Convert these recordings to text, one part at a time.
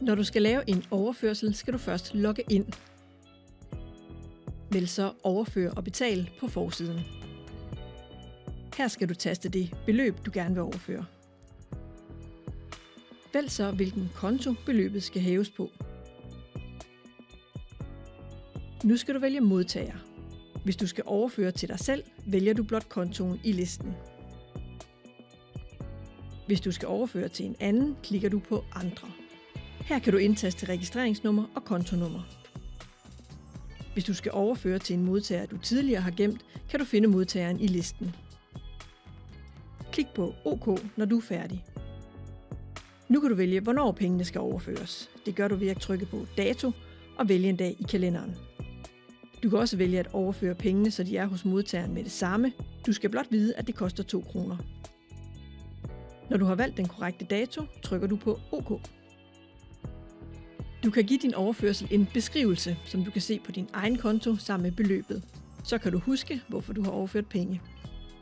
Når du skal lave en overførsel, skal du først logge ind. Vælg så overfør og betal på forsiden. Her skal du taste det beløb, du gerne vil overføre. Vælg så, hvilken konto beløbet skal hæves på. Nu skal du vælge modtager. Hvis du skal overføre til dig selv, vælger du blot kontoen i listen. Hvis du skal overføre til en anden, klikker du på Andre. Her kan du indtaste registreringsnummer og kontonummer. Hvis du skal overføre til en modtager, du tidligere har gemt, kan du finde modtageren i listen. Klik på OK, når du er færdig. Nu kan du vælge, hvornår pengene skal overføres. Det gør du ved at trykke på Dato og vælge en dag i kalenderen. Du kan også vælge at overføre pengene, så de er hos modtageren med det samme. Du skal blot vide, at det koster 2 kroner. Når du har valgt den korrekte dato, trykker du på OK. Du kan give din overførsel en beskrivelse, som du kan se på din egen konto sammen med beløbet. Så kan du huske, hvorfor du har overført penge.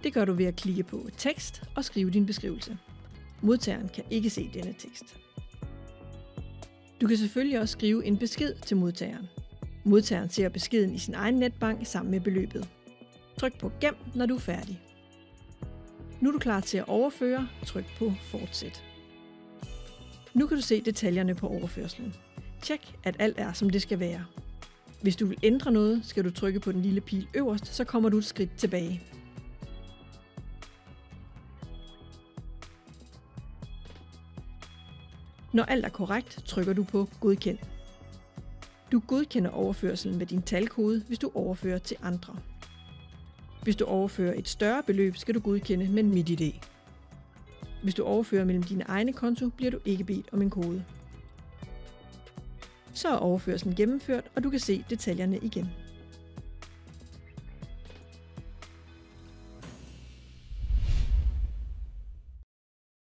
Det gør du ved at klikke på tekst og skrive din beskrivelse. Modtageren kan ikke se denne tekst. Du kan selvfølgelig også skrive en besked til modtageren. Modtageren ser beskeden i sin egen netbank sammen med beløbet. Tryk på Gem, når du er færdig. Nu er du klar til at overføre. Tryk på Fortsæt. Nu kan du se detaljerne på overførslen. Tjek, at alt er, som det skal være. Hvis du vil ændre noget, skal du trykke på den lille pil øverst, så kommer du et skridt tilbage. Når alt er korrekt, trykker du på Godkend. Du godkender overførselen med din talkode, hvis du overfører til andre. Hvis du overfører et større beløb, skal du godkende med MitID. Hvis du overfører mellem dine egne konto, bliver du ikke bedt om en kode. Så er overførselen gennemført, og du kan se detaljerne igen.